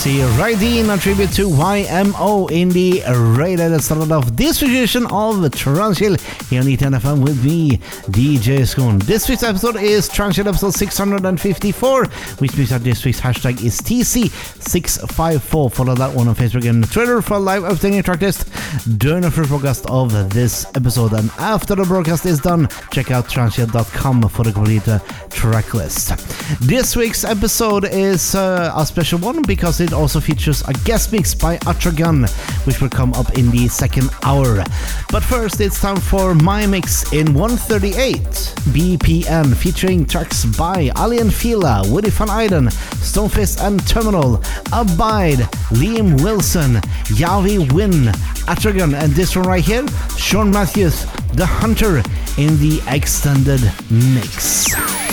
See Raideen, a tribute to YMO in the radar that started off this edition of Transchill here on ETN FM with me, DJ Schoon. This week's episode is Transchill episode 654, which means that this week's hashtag is TC654. Follow that one on Facebook and Twitter for live updating track list during the first broadcast of this episode. And after the broadcast is done, check out transchill.com for the complete uh, track list. This week's episode is uh, a special one because it also features a guest mix by Atragan, which will come up in the second hour. But first, it's time for my mix in 138 BPM, featuring tracks by Aly & Fila, Woody van Eyden, Stonefist and Terminal, Abide, Liam Wilson, Yavi Win, Atragan, and this one right here, Sean Matthews, The Hunter, in the extended mix.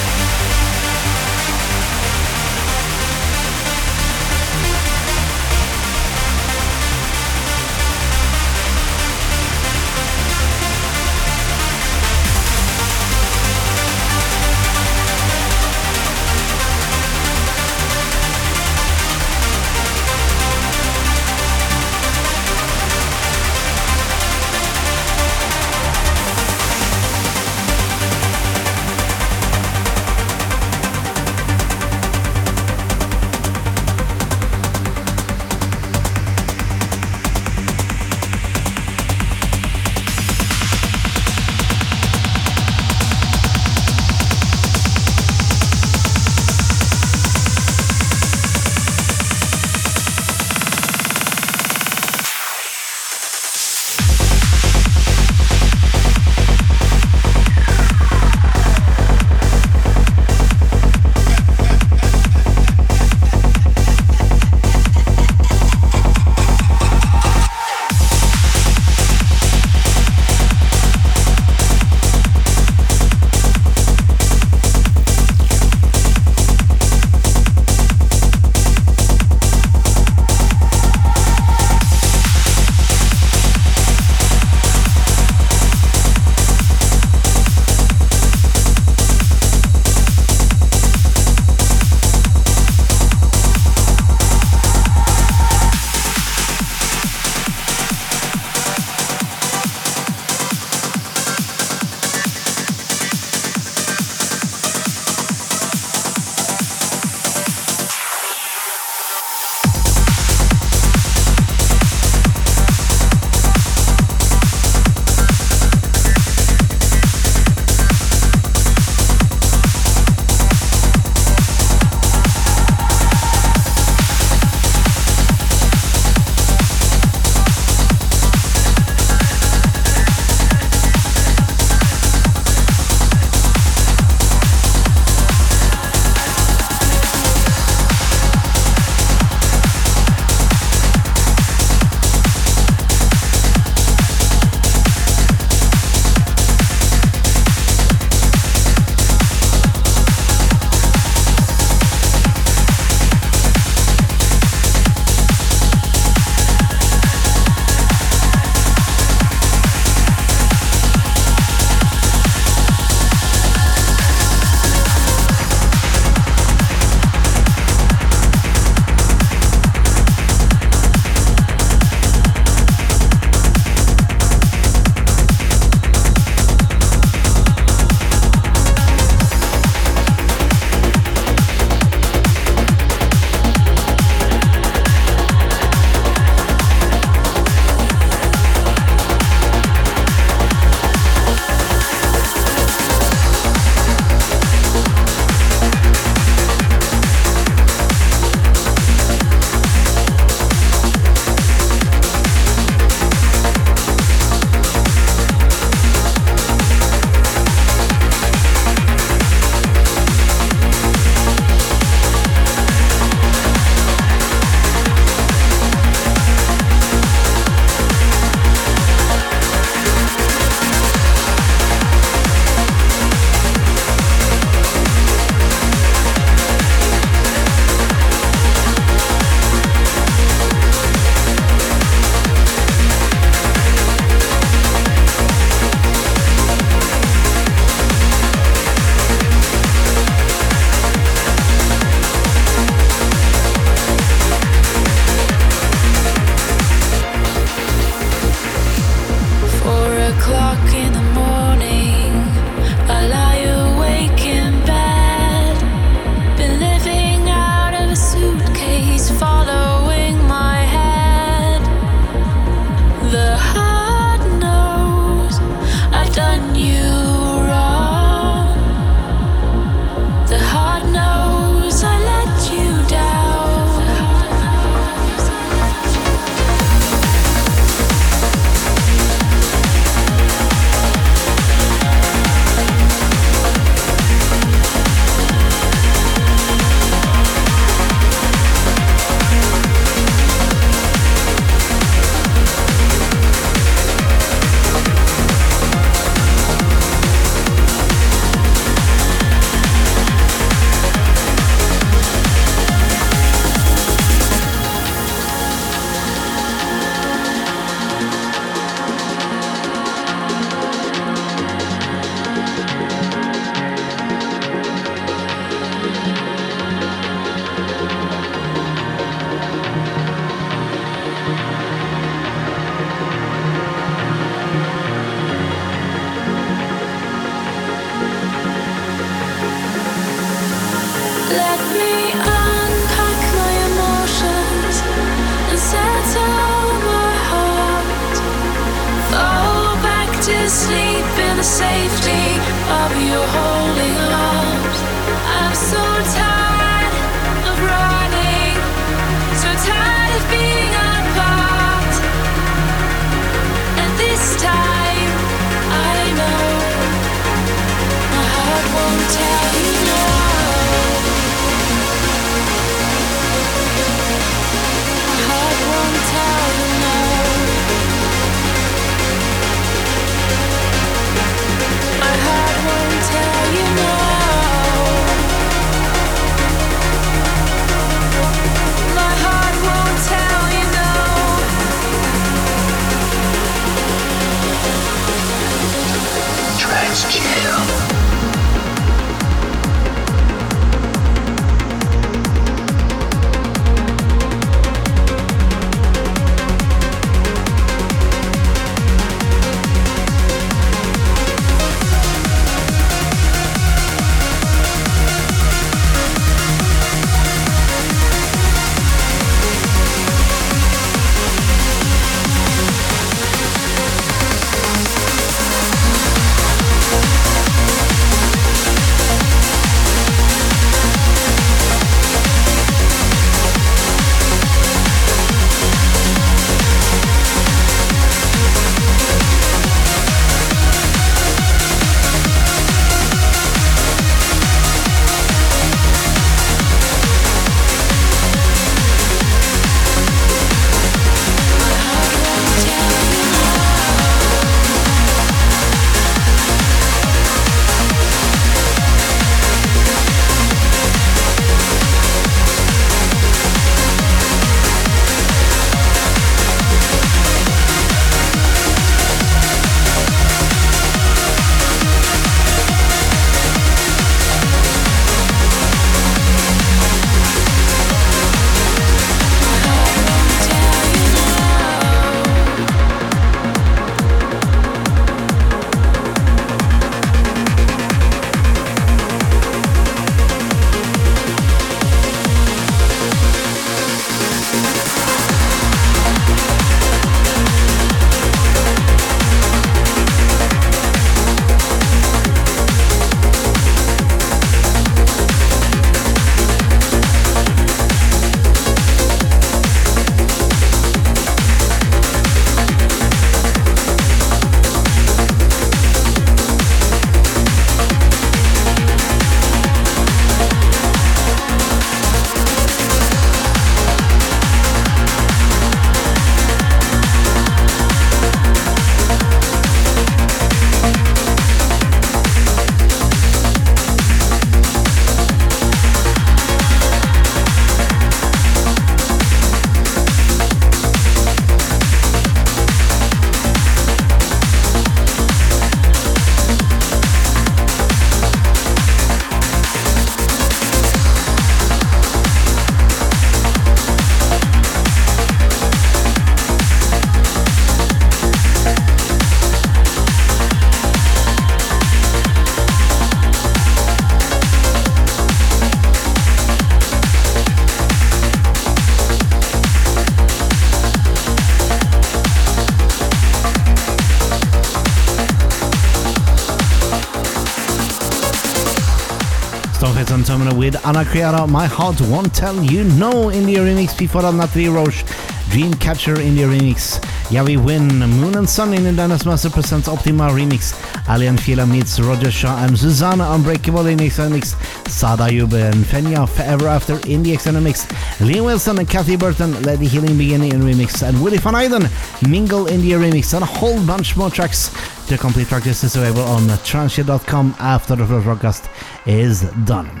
Criara, My Heart Won't Tell You No in the remix. Before that, Natalie Roche, Dreamcatcher in the remix. Yeah, we win. Moon and Sun in Dennis Master presents Optima remix. Aly & Fila meets Roger Shah and Susana Unbreakable in the mix. Sada Yube and Fenya Forever After in the extended mix. Liam Wilson and Kathy Burton Let the Healing Begin in remix. And Willie Van Eyden Mingle in the remix. And a whole bunch more tracks. The complete track list is available on transshit.com after the broadcast is done.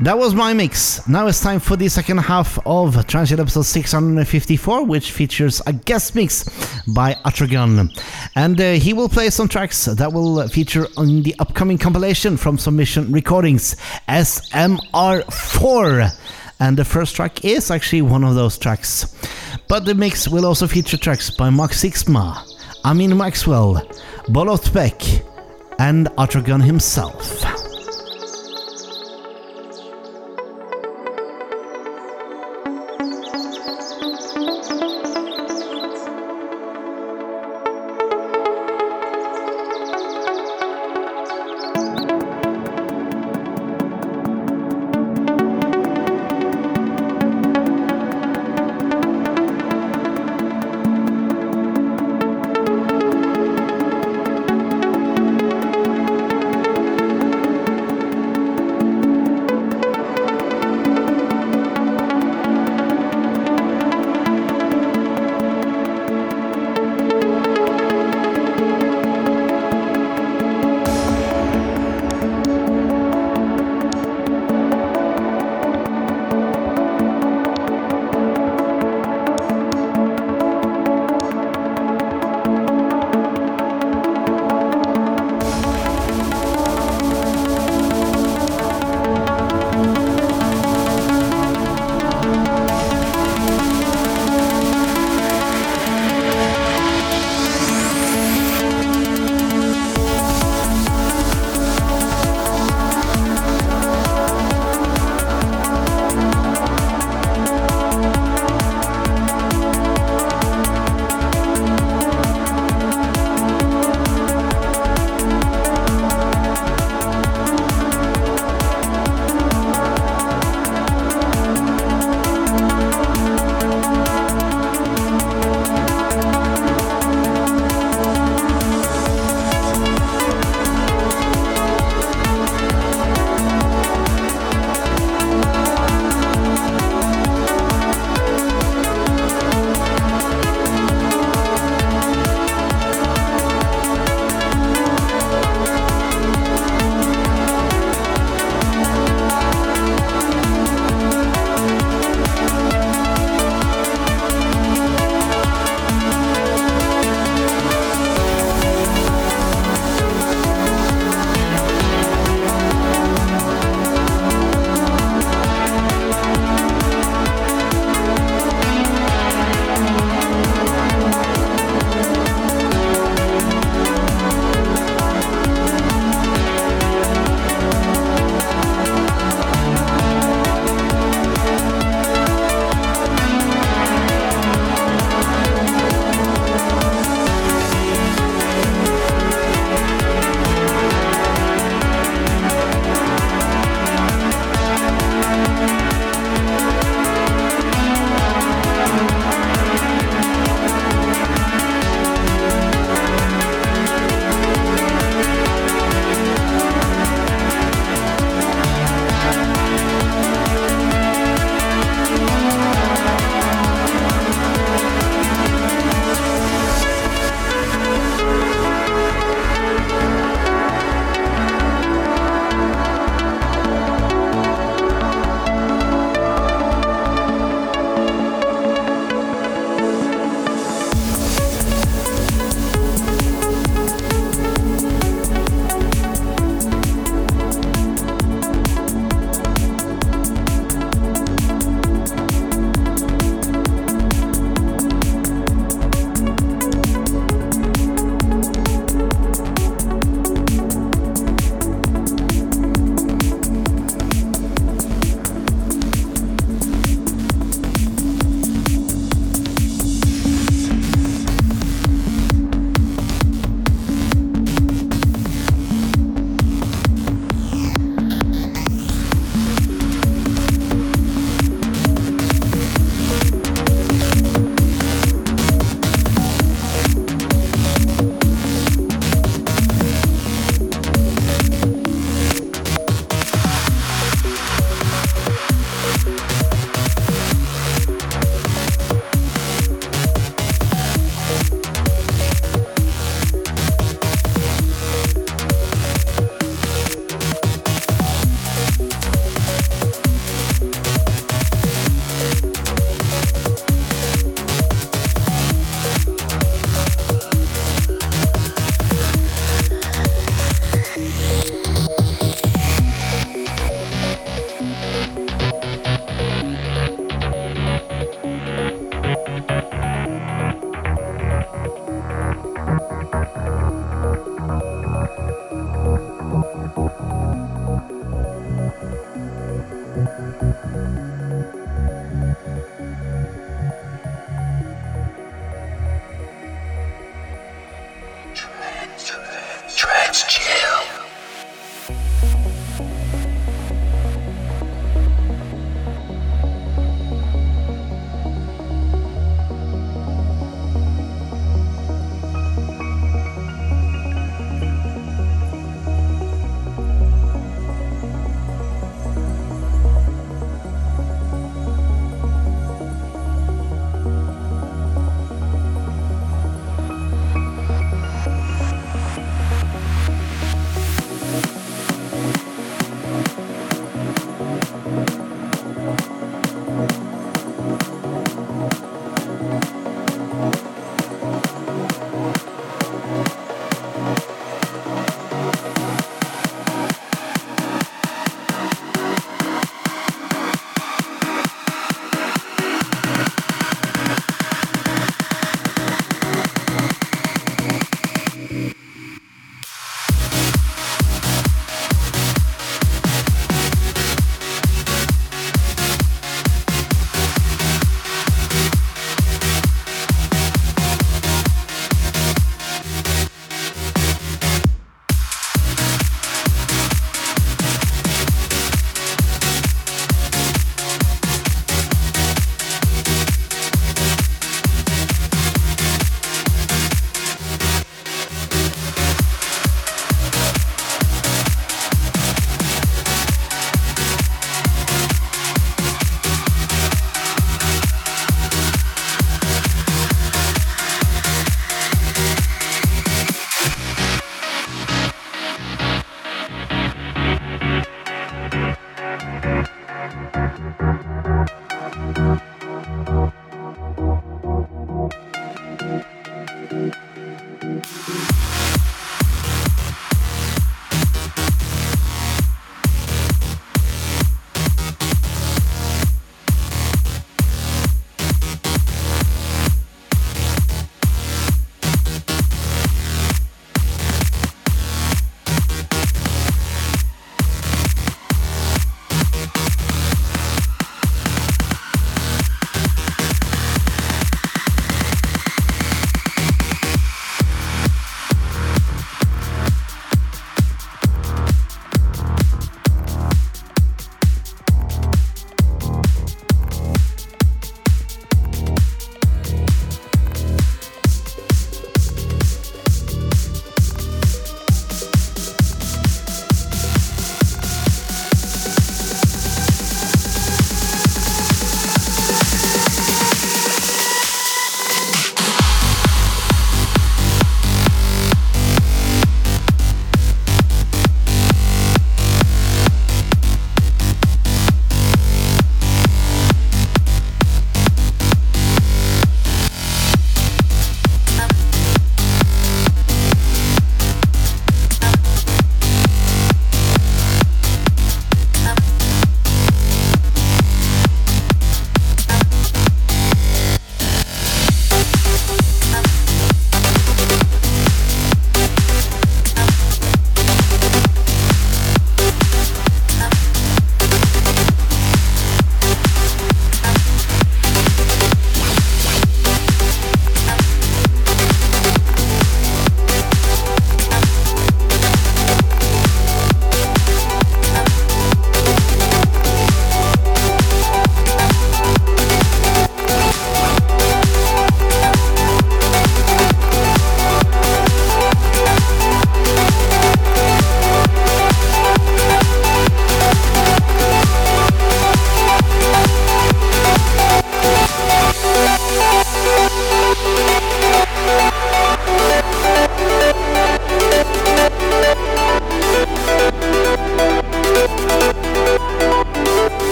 That was my mix. Now it's time for the second half of Transshit episode 654, which features a guest mix by Atragon. And uh, he will play some tracks that will feature on the upcoming compilation from Submission Recordings, SMR4. And the first track is actually one of those tracks. But the mix will also feature tracks by Mark Sixma, Amin Maxwell, Bolot Beck, and Atragon himself.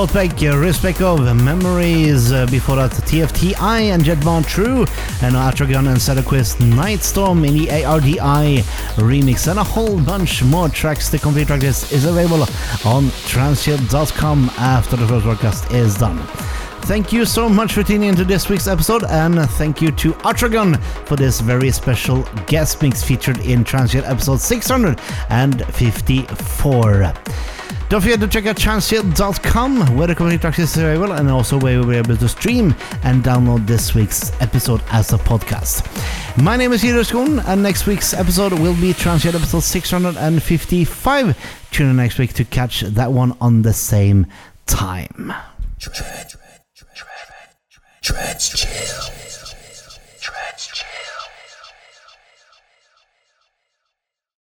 Bolotbek, Respect of Memories, uh, before that TFTI and Jet Von True, and Atragon and Sedaquist Nightstorm in the ARDI remix, and a whole bunch more tracks. The complete track list is available on transship.com after the first broadcast is done. Thank you so much for tuning into this week's episode, and thank you to Atragon for this very special guest mix featured in Transship episode 654. Don't forget to check out transship.com where the complete track is available and also where you'll be able to stream and download this week's episode as a podcast. My name is Hiro Skon and next week's episode will be Transship episode 655. Tune in next week to catch that one on the same time.